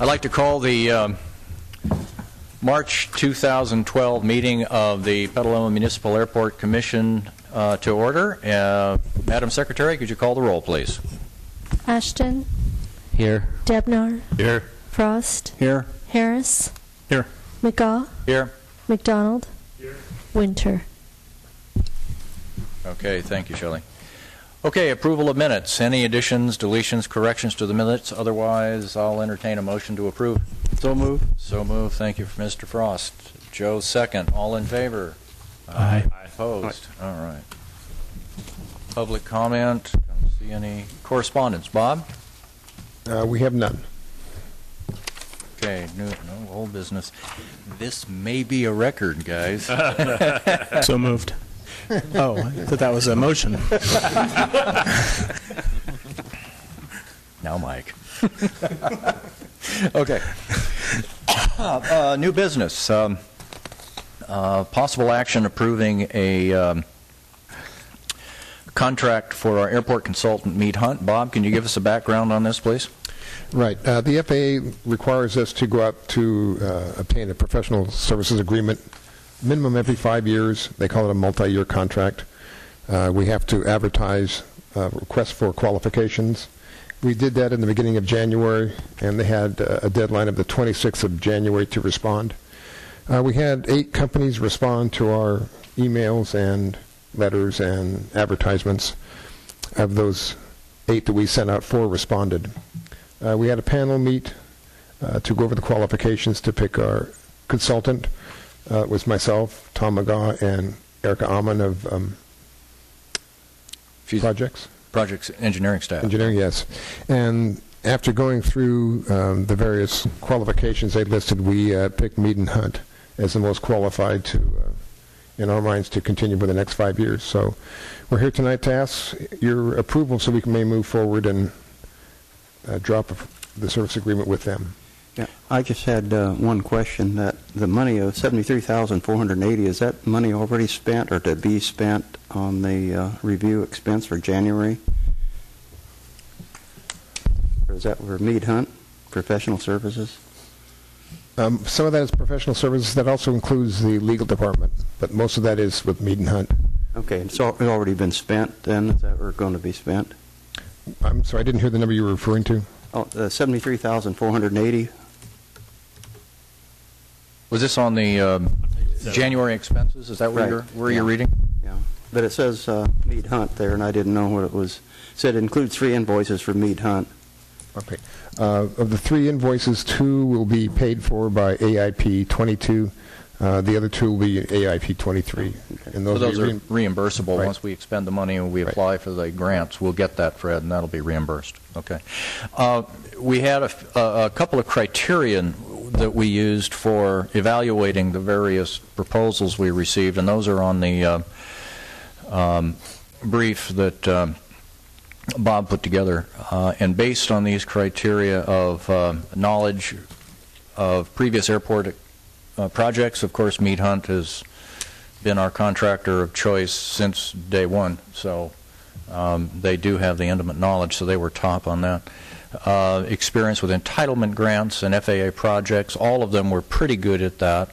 I'd like to call the um, March 2012 meeting of the Petaluma Municipal Airport Commission uh, to order. Uh, Madam Secretary, could you call the roll, please? Ashton, Here. Debnar, Here. Frost, Here. Harris. Here. McGaw, Here. McDonald. Here. Winter. Okay, thank you, Shelley. Okay, approval of minutes. Any additions, deletions, corrections to the minutes? Otherwise, I'll entertain a motion to approve. So move. So moved. Thank you, Mr. Frost. Joe, second. All in favor? Aye. Opposed? All right. Public comment? Don't see any correspondence. Bob? Uh, We have none. Okay, no, no old business. This may be a record, guys. So moved. Oh, I thought that was a motion. Now, Mike. Okay. Uh, New business. Um, uh, Possible action approving a um, contract for our airport consultant, Mead Hunt. Bob, can you give us a background on this, please? Right. Uh, The FAA requires us to go out to uh, obtain a professional services agreement, minimum every five years. They call it a multi-year contract. Uh, We have to advertise uh, requests for qualifications. We did that in the beginning of January, and they had uh, a deadline of the 26th of January to respond. Uh, We had eight companies respond to our emails and letters and advertisements. Of those eight that we sent out, four responded. Uh, we had a panel meet uh, to go over the qualifications to pick our consultant. Uh, was myself, Tom McGaw, and Erica Amon of um, Projects. Projects engineering staff. Engineering, yes. And after going through um, the various qualifications they listed, we uh, picked Mead and Hunt as the most qualified to, uh, in our minds, to continue for the next five years. So we're here tonight to ask your approval so we can may move forward and uh, drop the service agreement with them. Yeah, I just had uh, one question, that the money of 73480 is that money already spent or to be spent on the uh, review expense for January? Or is that for Mead Hunt, professional services? Um, Some of that is professional services. That also includes the legal department, but most of that is with Mead and Hunt. Okay, it's al- it's already been spent then, is that it's going to be spent? I'm sorry, I didn't hear the number you were referring to. Oh, the 73480 Was this on the um, January expenses? Is that where Right, you're, where you're yeah. reading? yeah. But it says uh, Mead Hunt there, and I didn't know what it was. It said it includes three invoices for Mead Hunt. Okay. Uh, Of the three invoices, two will be paid for by AIP 22. Uh, The other two will be AIP 23. And So those those will are be reimbursable. Right. Once we expend the money and we Right. apply for the grants, we'll get that, Fred, and that'll be reimbursed. Okay. Uh, We had a f- a a couple of criterion that we used for evaluating the various proposals we received, and those are on the uh, um, brief that um, Bob put together. Uh, And based on these criteria of um, knowledge of previous airport uh, projects, of course, Mead Hunt has been our contractor of choice since day one, so um, they do have the intimate knowledge, so they were top on that. Uh, Experience with entitlement grants and FAA projects, all of them were pretty good at that.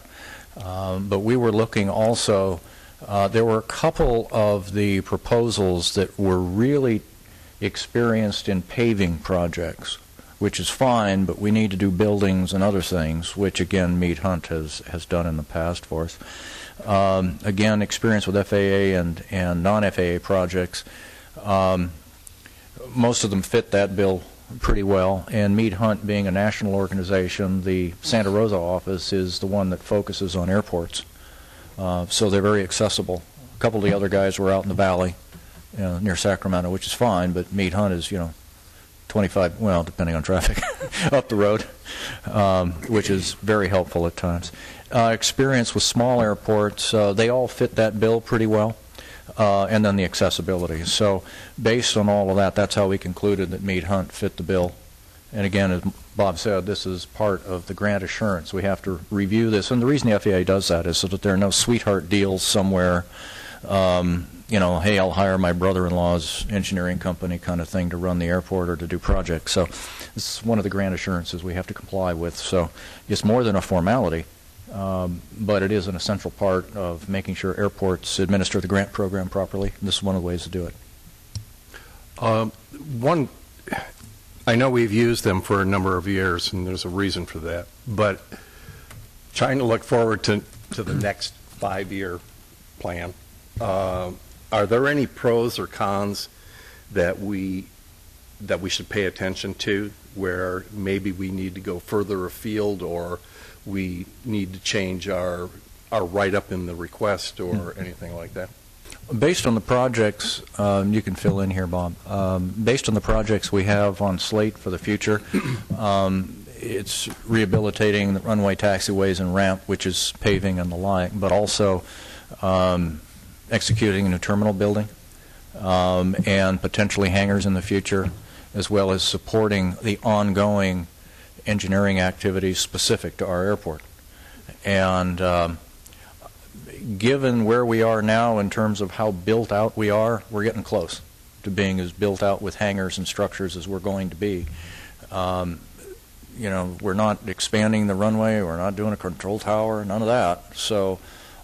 Um, But we were looking also, uh, there were a couple of the proposals that were really experienced in paving projects, which is fine, but we need to do buildings and other things, which again, Mead Hunt has, has done in the past for us. Um, Again, experience with FAA and, and non-FAA projects. Um, Most of them fit that bill pretty well, and Mead Hunt being a national organization, the Santa Rosa office is the one that focuses on airports. Uh, So they're very accessible. A couple of the other guys were out in the valley, you know, near Sacramento, which is fine, but Mead Hunt is, you know, 25, well, depending on traffic, up the road, um, which is very helpful at times. Uh, Experience with small airports, uh, they all fit that bill pretty well, uh, and then the accessibility. So based on all of that, that's how we concluded that Mead Hunt fit the bill. And again, as Bob said, this is part of the grant assurance. We have to review this, and the reason the FAA does that is so that there are no sweetheart deals somewhere um, you know, hey, I'll hire my brother-in-law's engineering company kind of thing to run the airport or to do projects. So this is one of the grant assurances we have to comply with. So it's more than a formality, um, but it is an essential part of making sure airports administer the grant program properly. This is one of the ways to do it. Um, One, I know we've used them for a number of years, and there's a reason for that, but trying to look forward to, to the next five-year plan, uh, are there any pros or cons that we, that we should pay attention to, where maybe we need to go further afield, or we need to change our, our write-up in the request, or anything like that? Based on the projects, um, you can fill in here, Bob. Um, Based on the projects we have on slate for the future, um, it's rehabilitating the runway taxiways and ramp, which is paving and the like, but also um, executing a new terminal building um, and potentially hangars in the future, as well as supporting the ongoing engineering activities specific to our airport. And um, given where we are now in terms of how built out we are, we're getting close to being as built out with hangars and structures as we're going to be. Um, you know, we're not expanding the runway, we're not doing a control tower, none of that. So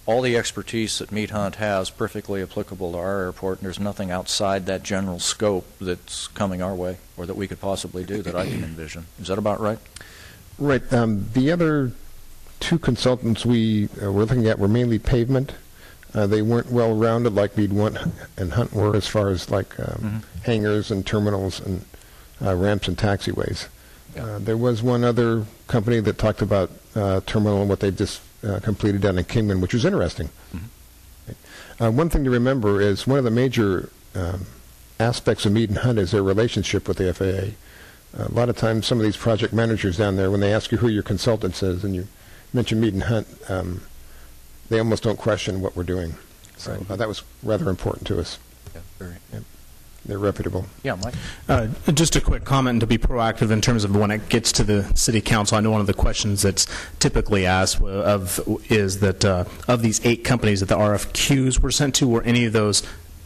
all the expertise that Mead Hunt has perfectly applicable to our airport, and there's nothing outside that general scope that's coming our way or that we could possibly do that I can envision. Is that about right? Right. Um, the other two consultants we uh, were looking at were mainly pavement. Uh, they weren't well rounded like Mead want and Hunt were as far as like um, hangars and terminals and uh, ramps and taxiways. Yeah. Uh, there was one other company that talked about uh, terminal and what they just uh, completed down in Kingman, which was interesting. Uh, one thing to remember is one of the major um, aspects of Mead and Hunt is their relationship with the FAA. a lot of times, some of these project managers down there, when they ask you who your consultant is, and you mention Mead and Hunt, um, they almost don't question what we're doing. So Right. uh, that was rather important to us. Yeah, very. They're reputable. Yeah, Mike? Uh, Just a quick comment to be proactive in terms of when it gets to the city council. I know one of the questions that's typically asked of is that uh, of these eight companies that the RFQs were sent to, were any of those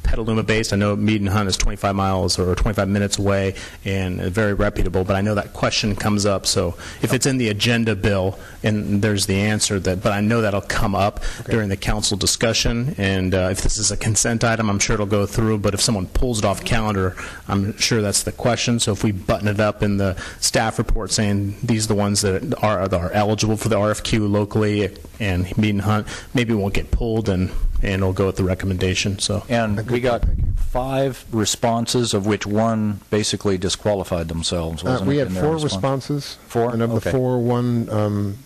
Petaluma based? I know Mead and Hunt is 25 miles or 25 minutes away and very reputable, but I know that question comes up. So if it's in the agenda bill and there's the answer that, but I know that'll come up during the council discussion. And uh, if this is a consent item, I'm sure it'll go through. But if someone pulls it off calendar, I'm sure that's the question. So if we button it up in the staff report saying these are the ones that are, that are eligible for the RFQ locally and Mead and Hunt, maybe it won't get pulled and, and it'll go with the recommendation. So. And we got five responses, of which one basically disqualified themselves, Uh, wasn't we it, had in their four response? responses. Four? And of Okay. the four, one um,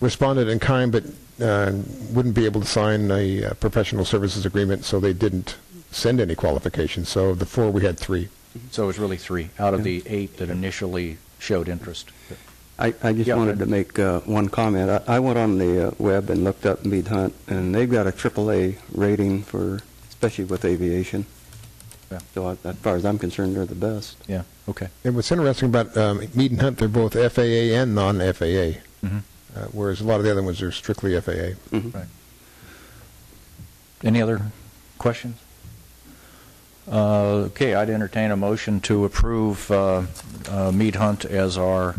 responded in kind, but uh, wouldn't be able to sign a uh, professional services agreement, so they didn't send any qualifications. So of the four, we had three. So it was really three out of the eight that initially showed interest. I, I just Yeah, wanted to make uh, one comment. I, I went on the uh, web and looked up Mead Hunt, and they've got a AAA rating for, especially with aviation. Yeah. So I- as far as I'm concerned, they're the best. Yeah, okay. And what's interesting about um, Mead and Hunt, they're both FAA and non-FAA, Mhm. uh, whereas a lot of the other ones are strictly FAA. Mhm. Any other questions? Uh, Okay, I'd entertain a motion to approve uh, uh, Mead Hunt as our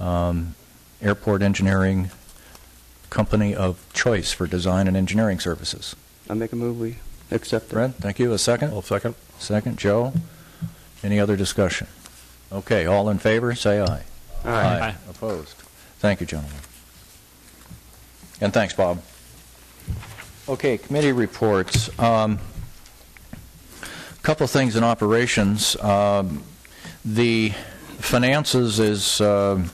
um, airport engineering company of choice for design and engineering services. I make a move, we accept it. Fred, thank you. A second? I'll second. Second, Joe. Any other discussion? Okay, all in favor, say aye. Aye. Opposed? Thank you, gentlemen. And thanks, Bob. Okay, committee reports. Um, Couple things in operations. Um, The finances is, um,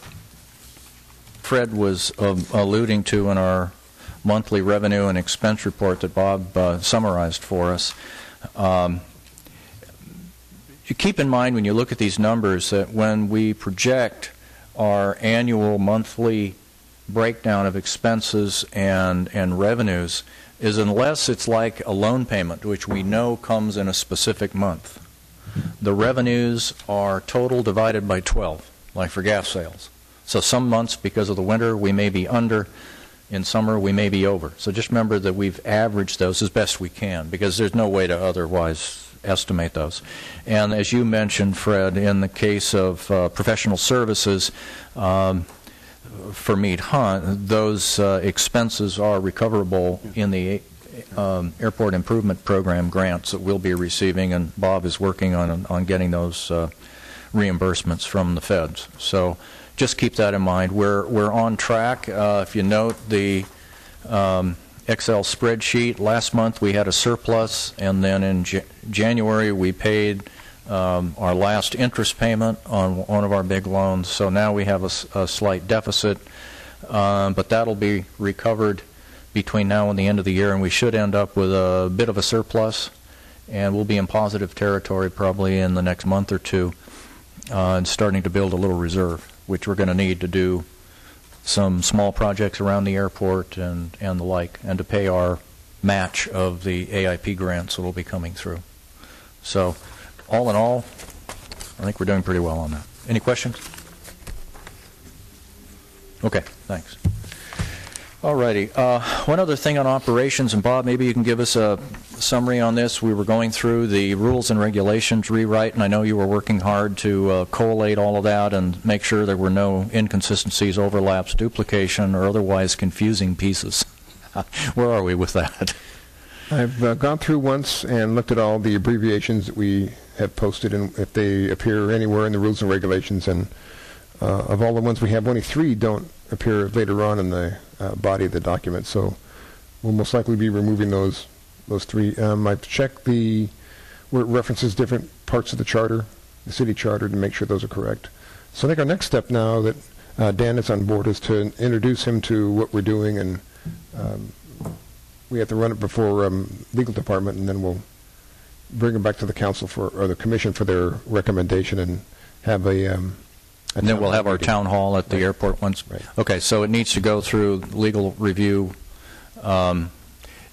Fred was um, alluding to in our monthly revenue and expense report that Bob uh, summarized for us. Um, You keep in mind when you look at these numbers that when we project our annual monthly breakdown of expenses and, and revenues is unless it's like a loan payment, which we know comes in a specific month. The revenues are total divided by 12, like for gas sales. So some months, because of the winter, we may be under In summer, we may be over. So just remember that we've averaged those as best we can, because there's no way to otherwise estimate those. And as you mentioned, Fred, in the case of uh, professional services, um, for Mead Hunt, those uh, expenses are recoverable in the um, Airport Improvement Program grants that we'll be receiving, and Bob is working on, on getting those uh, reimbursements from the feds. So just keep that in mind. We're, we're on track. Uh, If you note the um, Excel spreadsheet, last month we had a surplus, and then in Ja- January, we paid um, our last interest payment on one of our big loans, so now we have a slight deficit, Um, but that'll be recovered between now and the end of the year, and we should end up with a bit of a surplus, and we'll be in positive territory probably in the next month or two, uh, and starting to build a little reserve, which we're going to need to do some small projects around the airport and, and the like, and to pay our match of the AIP grants that will be coming through. So, all in all, I think we're doing pretty well on that. Any questions? Okay, thanks. All righty. Uh, One other thing on operations, and Bob, maybe you can give us a summary on this. We were going through the rules and regulations rewrite, and I know you were working hard to uh, collate all of that and make sure there were no inconsistencies, overlaps, duplication, or otherwise confusing pieces. Where are we with that? I've uh, gone through once and looked at all the abbreviations that we have posted and if they appear anywhere in the rules and regulations. And uh, of all the ones we have, only three don't appear later on in the uh, body of the document. So we'll most likely be removing those those three. Um, I've checked the where it references different parts of the charter, the city charter, to make sure those are correct. So I think our next step now that uh, Dan is on board is to introduce him to what we're doing and. Um, we have to run it before um, legal department, and then we'll bring him back to the council for, or the commission for their recommendation and have a. um, a And then we'll have our meeting. town hall at the Right. airport once. Right. Okay, so it needs to go through legal review. Um,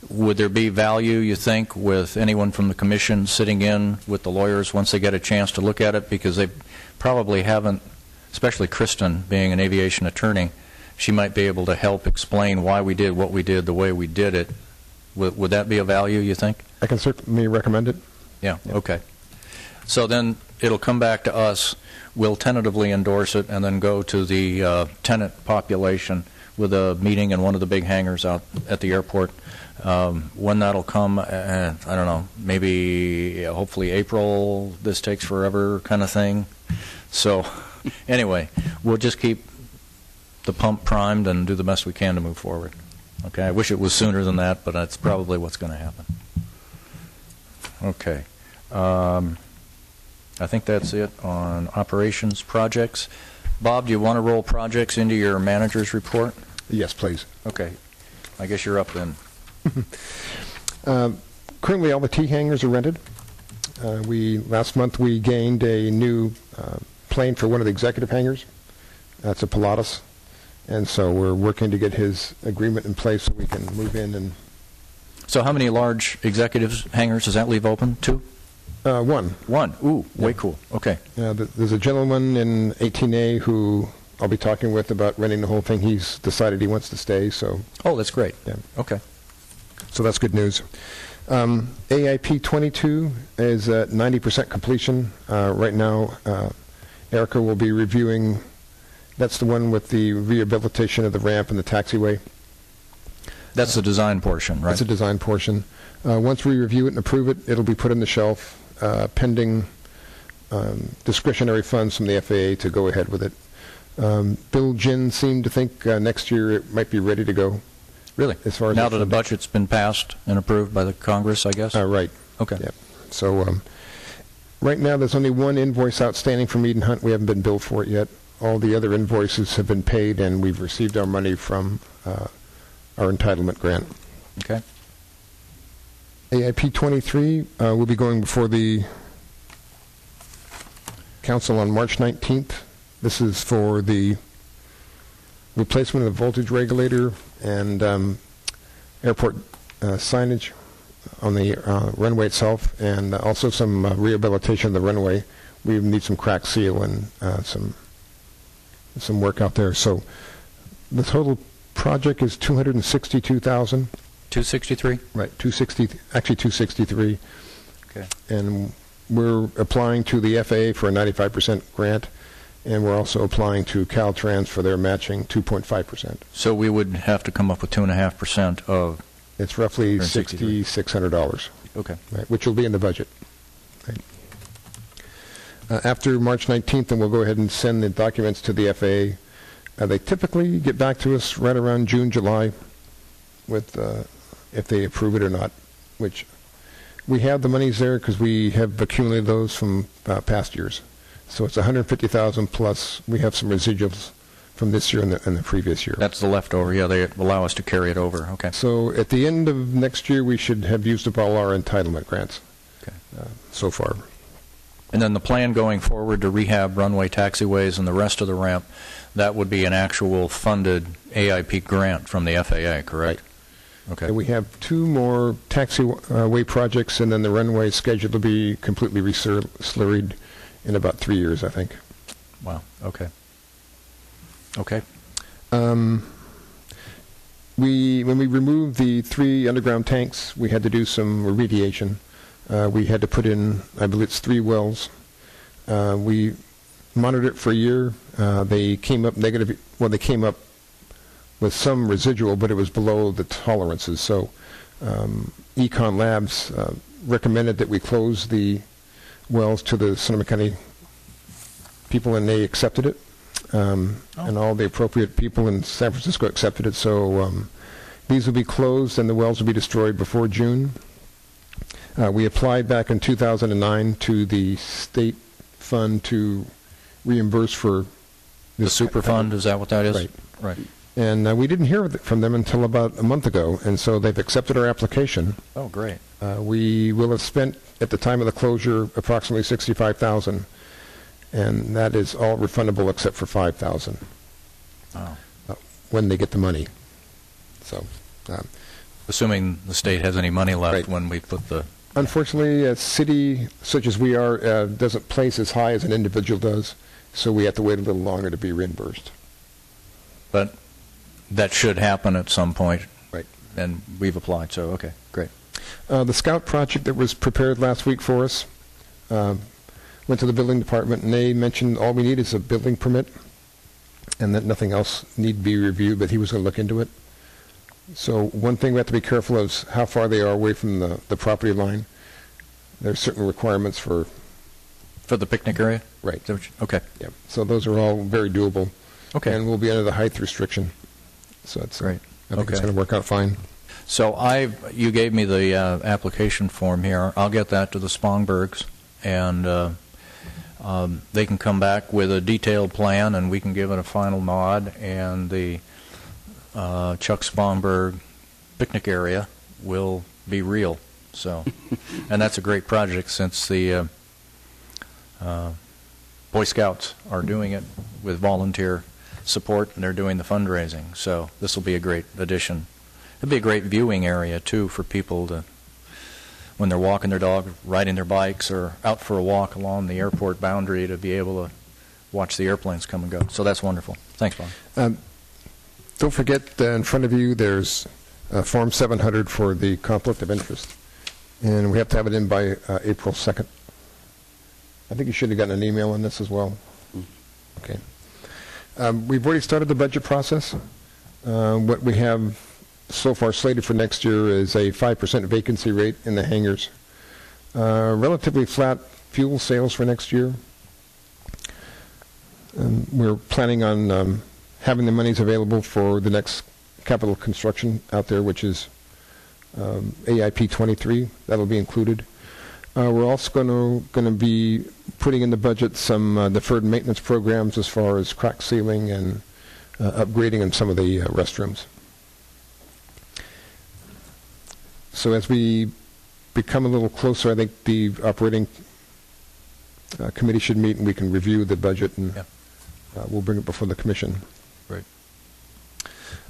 Would there be value, you think, with anyone from the commission sitting in with the lawyers once they get a chance to look at it? Because they probably haven't, especially Kristen, being an aviation attorney, she might be able to help explain why we did what we did the way we did it. Would would that be of value, you think? I can certainly recommend it. Yeah, Yeah. okay. So then it'll come back to us, we'll tentatively endorse it, and then go to the uh, tenant population with a meeting in one of the big hangars out at the airport. Um, When that'll come, uh, I don't know, maybe, uh, hopefully April, this takes forever kind of thing. So, anyway, we'll just keep the pump primed and do the best we can to move forward. Okay, I wish it was sooner than that, but that's probably what's going to happen. Okay. Um, I think that's it on operations projects. Bob, do you want to roll projects into your manager's report? Yes, please. Okay. I guess you're up then. Um, Currently, all the T hangars are rented. Uh, We, last month, we gained a new uh, plane for one of the executive hangars. That's a Pilatus. And so we're working to get his agreement in place so we can move in and, So how many large executives hangars does that leave open? Two? uh, one. One. Ooh, way cool. Okay. Uh, th- There's a gentleman in 18A who I'll be talking with about renting the whole thing. He's decided he wants to stay, so, Oh, that's great. Yeah. Okay. So that's good news. Um, AIP 22 is at 90% completion. Uh, Right now, uh, Erica will be reviewing, that's the one with the rehabilitation of the ramp and the taxiway. That's the design portion, right? That's the design portion. Uh, Once we review it and approve it, it'll be put on the shelf uh, pending um, discretionary funds from the FAA to go ahead with it. Um, Bill Jin seemed to think uh, next year it might be ready to go. Really? as far as Now that the budget's been passed and approved by the Congress, I guess? Uh, Right. Okay. yeah. So um, right now, there's only one invoice outstanding from Eden Hunt. We haven't been billed for it yet. All the other invoices have been paid, and we've received our money from uh, our entitlement grant. Okay. AIP 23 uh, will be going before the council on March 19th. This is for the replacement of the voltage regulator and um, airport uh, signage on the uh, runway itself, and also some uh, rehabilitation of the runway. We need some crack seal and uh, some some work out there. So the total project is 262,000. 263? Right, 260, actually 263. Okay. And we're applying to the FAA for a 95% grant, and we're also applying to Caltrans for their matching 2.5%. So we would have to come up with 2.5% of, It's roughly 163. $6,600, okay. right, which will be in the budget. Right. Uh, After March 19th, then we'll go ahead and send the documents to the FAA. Uh, They typically get back to us right around June, July with uh, if they approve it or not, which we have the monies there because we have accumulated those from uh, past years. So it's 150,000 plus, we have some residuals from this year and the, and the previous year. That's the leftover, yeah, they allow us to carry it over, okay. So at the end of next year, we should have used up all our entitlement grants Okay. uh, so far. And then the plan going forward to rehab runway taxiways and the rest of the ramp, that would be an actual funded AIP grant from the FAA, correct? Okay. And we have two more taxiway projects, and then the runway is scheduled to be completely reslurried in about three years, I think. Wow, okay. Okay, Um, we, when we removed the three underground tanks, we had to do some remediation. Uh, we had to put in, I believe it's three wells. Uh, we monitored it for a year. Uh, they came up negative, well, they came up with some residual, but it was below the tolerances. So um, Econ Labs uh, recommended that we close the wells to the Sonoma County people, and they accepted it. Um, Oh. And all the appropriate people in San Francisco accepted it. So um, these will be closed, and the wells will be destroyed before June. Uh, we applied back in 2009 to the state fund to reimburse for the this super fund, is that what that is? Right. Right. And uh, we didn't hear from them until about a month ago, and so they've accepted our application. Oh, great. Uh, we will have spent at the time of the closure approximately 65,000, and that is all refundable except for 5,000 Wow. when they get the money. So, um, Assuming the state has any money left Right. when we put the, unfortunately, a city such as we are uh, doesn't place as high as an individual does, so we have to wait a little longer to be reimbursed. but that should happen at some point. Right. And we've applied, so, okay, great. Uh, the scout project that was prepared last week for us um, went to the building department, and they mentioned all we need is a building permit, and that nothing else need be reviewed. But he was going to look into it. So one thing we have to be careful of is how far they are away from the, the property line. There's certain requirements for For the picnic area? right. Is that what you- Okay, Yeah. So those are all very doable, okay, and we'll be under the height restriction. So it's great. I think it's Okay. going to work out fine. So I, you gave me the uh, application form here. I'll get that to the Spongbergs, and uh, um, they can come back with a detailed plan, and we can give it a final nod, and the uh, Chuck Spongberg picnic area will be real. So, and that's a great project since the uh, uh, Boy Scouts are doing it with volunteer support, and they're doing the fundraising. So this will be a great addition. It'll be a great viewing area too for people to, when they're walking their dog, riding their bikes, or out for a walk along the airport boundary to be able to watch the airplanes come and go. So that's wonderful. Thanks, Bob. Um, Don't forget, uh, in front of you, there's uh, Form 700 for the conflict of interest, and we have to have it in by uh, April 2nd. I think you should have gotten an email on this as well. Okay. Um, We've already started the budget process. Uh, What we have so far slated for next year is a 5% vacancy rate in the hangars, Uh, relatively flat fuel sales for next year. Um, We're planning on um, having the monies available for the next capital construction out there, which is um, AIP 23. That'll be included. Uh, We're also going to, going to be putting in the budget some uh, deferred maintenance programs as far as crack sealing and uh, upgrading in some of the uh, restrooms. So as we become a little closer, I think the operating uh, committee should meet and we can review the budget and Yeah. uh, we'll bring it before the commission.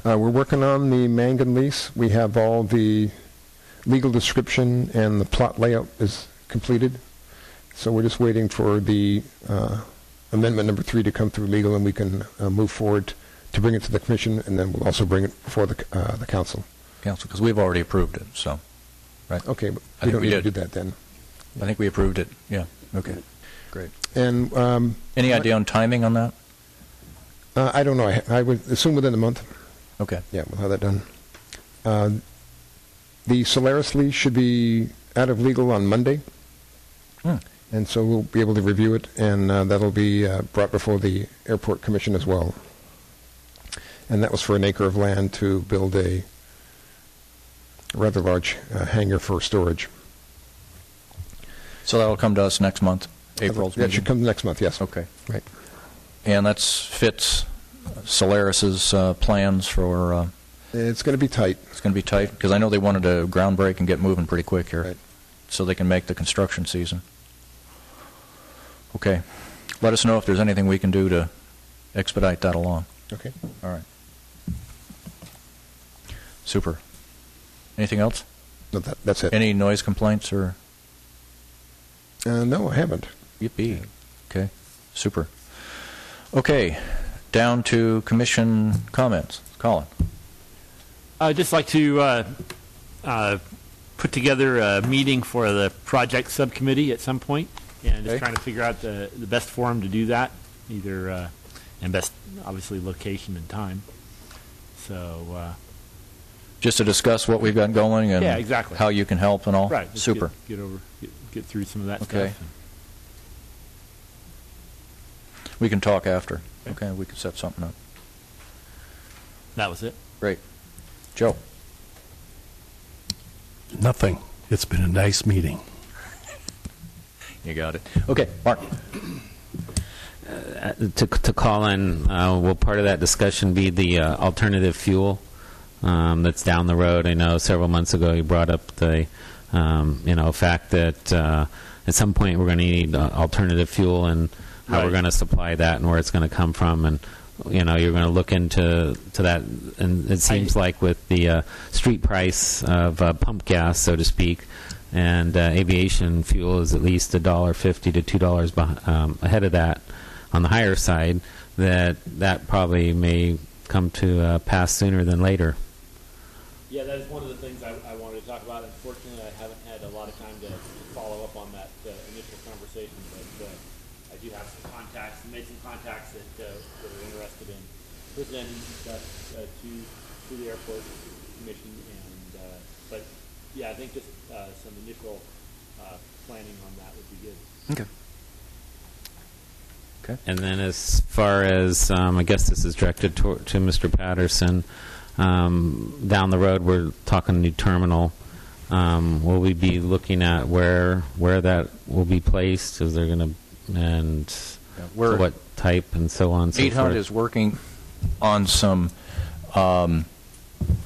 Uh, We're working on the Mangan lease. We have all the legal description and the plot layout is completed. So we're just waiting for the uh, amendment number three to come through legal and we can uh, move forward to bring it to the commission, and then we'll also bring it before the, uh, the council. Council, because we've already approved it, so right? Okay, but I we think don't we need to did. do that then. I think we approved it, yeah, okay, great. And um, Any idea on timing on that? uh, I don't know, I, I would assume within a month. Okay, Yeah, we'll have that done. Uh, The Solaris lease should be out of legal on Monday, Hmm. and so we'll be able to review it, and uh, that'll be uh, brought before the Airport Commission as well. And that was for an acre of land to build a rather large uh, hangar for storage. so that'll come to us next month, April's That should come next month, yes. Okay. Right. And that's fits Solaris's uh, plans for, uh, It's going to be tight. it's going to be tight, because I know they wanted to ground break and get moving pretty quick here, Right. So they can make the construction season. Okay. Let us know if there's anything we can do to expedite that along. Okay. All right. Super. Anything else? No, that, that's it. Any noise complaints or? Uh, no, I haven't. Yippee. Okay, super. Okay, down to commission comments. Colin? I'd just like to uh, uh, put together a meeting for the project subcommittee at some point, and just Okay. trying to figure out the, the best forum to do that, either, uh, and best, obviously, location and time. So, uh, Just to discuss what we've got going and Yeah, exactly. how you can help and all? right. just Super. Get, get over, get, get through some of that Okay. stuff. We can talk after. Okay. Okay, we can set something up. That was it. Great. Joe? Nothing. It's been a nice meeting. You got it. Okay, Mark? Uh, to, to call in, uh, will part of that discussion be the uh, alternative fuel um, that's down the road? I know several months ago you brought up the, um, you know, fact that uh, at some point we're going to need uh, alternative fuel and how we're going to supply that and where it's going to come from and you know you're going to look into to that and it seems like with the uh, street price of uh, pump gas so to speak and uh, aviation fuel is at least a dollar fifty to two dollars um, ahead of that on the higher side that that probably may come to uh, pass sooner than later Yeah, that is one of the things I, I wanted to talk about. Unfortunately, I haven't had a lot of time to follow up on that uh, initial conversation, but uh, I do have some contacts, made some contacts that, uh, that are interested in presenting stuff uh, to, to the airport commission, and, uh, but, yeah, I think just uh, some initial uh, planning on that would be good. Okay. Okay. And then as far as, um, I guess this is directed to, to Mr. Patterson, um, down the road, we're talking new terminal. Um, will we be looking at where, where that will be placed? Is there going to, and Yeah, we're- what type and so on and so 800 forth? is working on some um,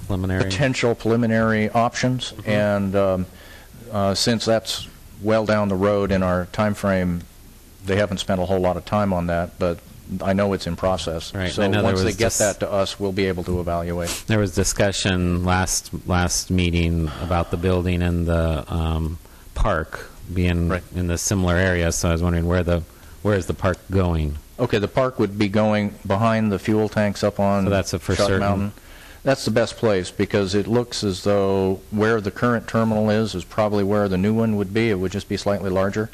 Preliminary? potential preliminary options, Mm-hmm. and um, uh, since that's well down the road in our time frame, they haven't spent a whole lot of time on that, but I know it's in process. Right, So once they get that to us, we'll be able to evaluate. There was discussion last, last meeting about the building and the um, park being Right. in the similar area, so I was wondering where the, where is the park going? Okay, the park would be going behind the fuel tanks up on So that's a for Shark certain. Mountain. That's the best place, because it looks as though where the current terminal is, is probably where the new one would be. It would just be slightly larger,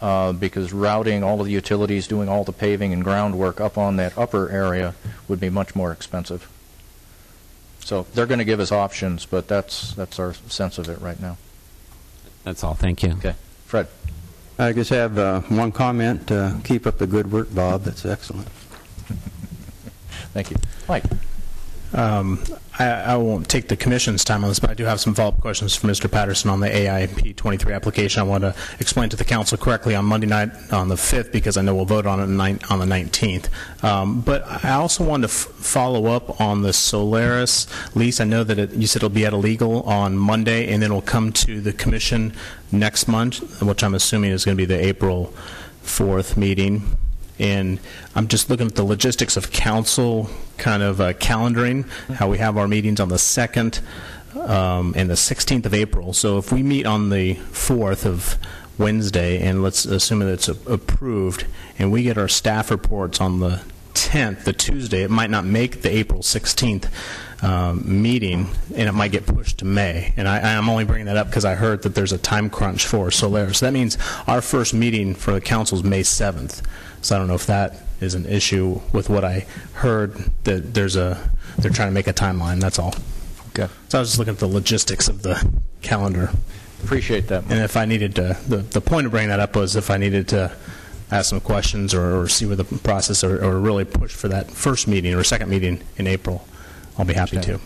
uh, because routing all of the utilities, doing all the paving and groundwork up on that upper area would be much more expensive. So they're going to give us options, but that's, that's our sense of it right now. That's all, thank you. Okay. Fred? I just have uh, one comment. uh, Keep up the good work, Bob. That's excellent. Thank you. Mike? Um, I, I won't take the commission's time on this, but I do have some follow-up questions for Mr. Patterson on the AIP 23 application. I want to explain to the council correctly on Monday night on the 5th because I know we'll vote on it on the 19th. Um, but I also wanted to follow up on the Solaris lease. I know that it, you said it'll be at a legal on Monday, and then it'll come to the commission next month, which I'm assuming is going to be the April 4th meeting. And I'm just looking at the logistics of council kind of uh, calendaring, how we have our meetings on the 2nd um, and the 16th of April. So if we meet on the 4th of Wednesday, and let's assume that it's approved, and we get our staff reports on the 10th, 10th, the Tuesday, it might not make the April 16th um, meeting, and it might get pushed to May. And I, I'm only bringing that up because I heard that there's a time crunch for Solaris. So that means our first meeting for the council is May 7th. So I don't know if that is an issue with what I heard, that there's a, they're trying to make a timeline, that's all. Okay. So I was just looking at the logistics of the calendar. Appreciate that. And if I needed to, the, the point of bringing that up was if I needed to ask some questions or, or see where the process or, or really push for that first meeting or second meeting in April, I'll be happy to.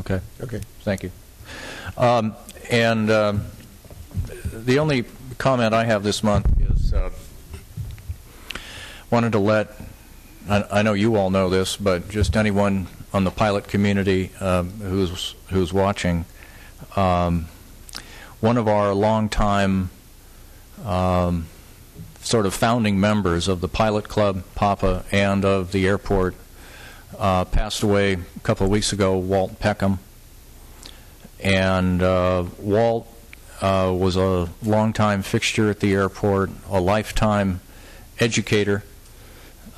Okay. Okay. Thank you. Um, And um, the only comment I have this month is, uh, wanted to let, I I know you all know this, but just anyone on the pilot community um, who's who's watching, um, one of our longtime um, sort of founding members of the Pilot Club, Papa, and of the airport, uh, passed away a couple of weeks ago, Walt Peckham. And uh, Walt uh, was a longtime fixture at the airport, a lifetime educator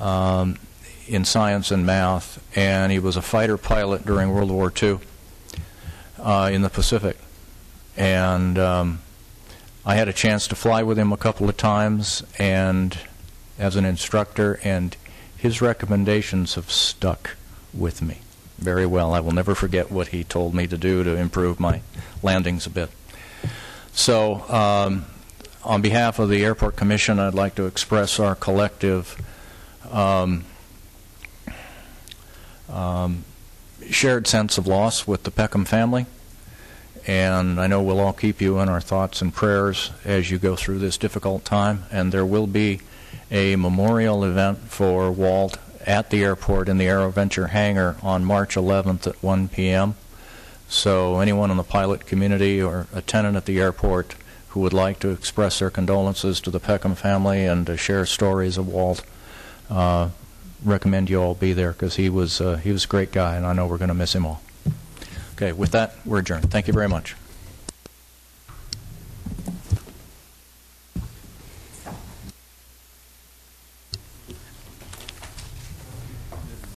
um, in science and math, and he was a fighter pilot during World War II uh, in the Pacific. And um, I had a chance to fly with him a couple of times, and as an instructor, and his recommendations have stuck with me very well. I will never forget what he told me to do to improve my landings a bit. So, um, on behalf of the Airport Commission, I'd like to express our collective um, um, shared sense of loss with the Peckham family. And I know we'll all keep you in our thoughts and prayers as you go through this difficult time. And there will be a memorial event for Walt at the airport in the AeroVenture hangar on March 11th at 1 p.m. So anyone in the pilot community or a tenant at the airport who would like to express their condolences to the Peckham family and to share stories of Walt, uh, recommend you all be there because he was uh, he was a great guy, and I know we're going to miss him all. Okay, with that, we're adjourned. Thank you very much.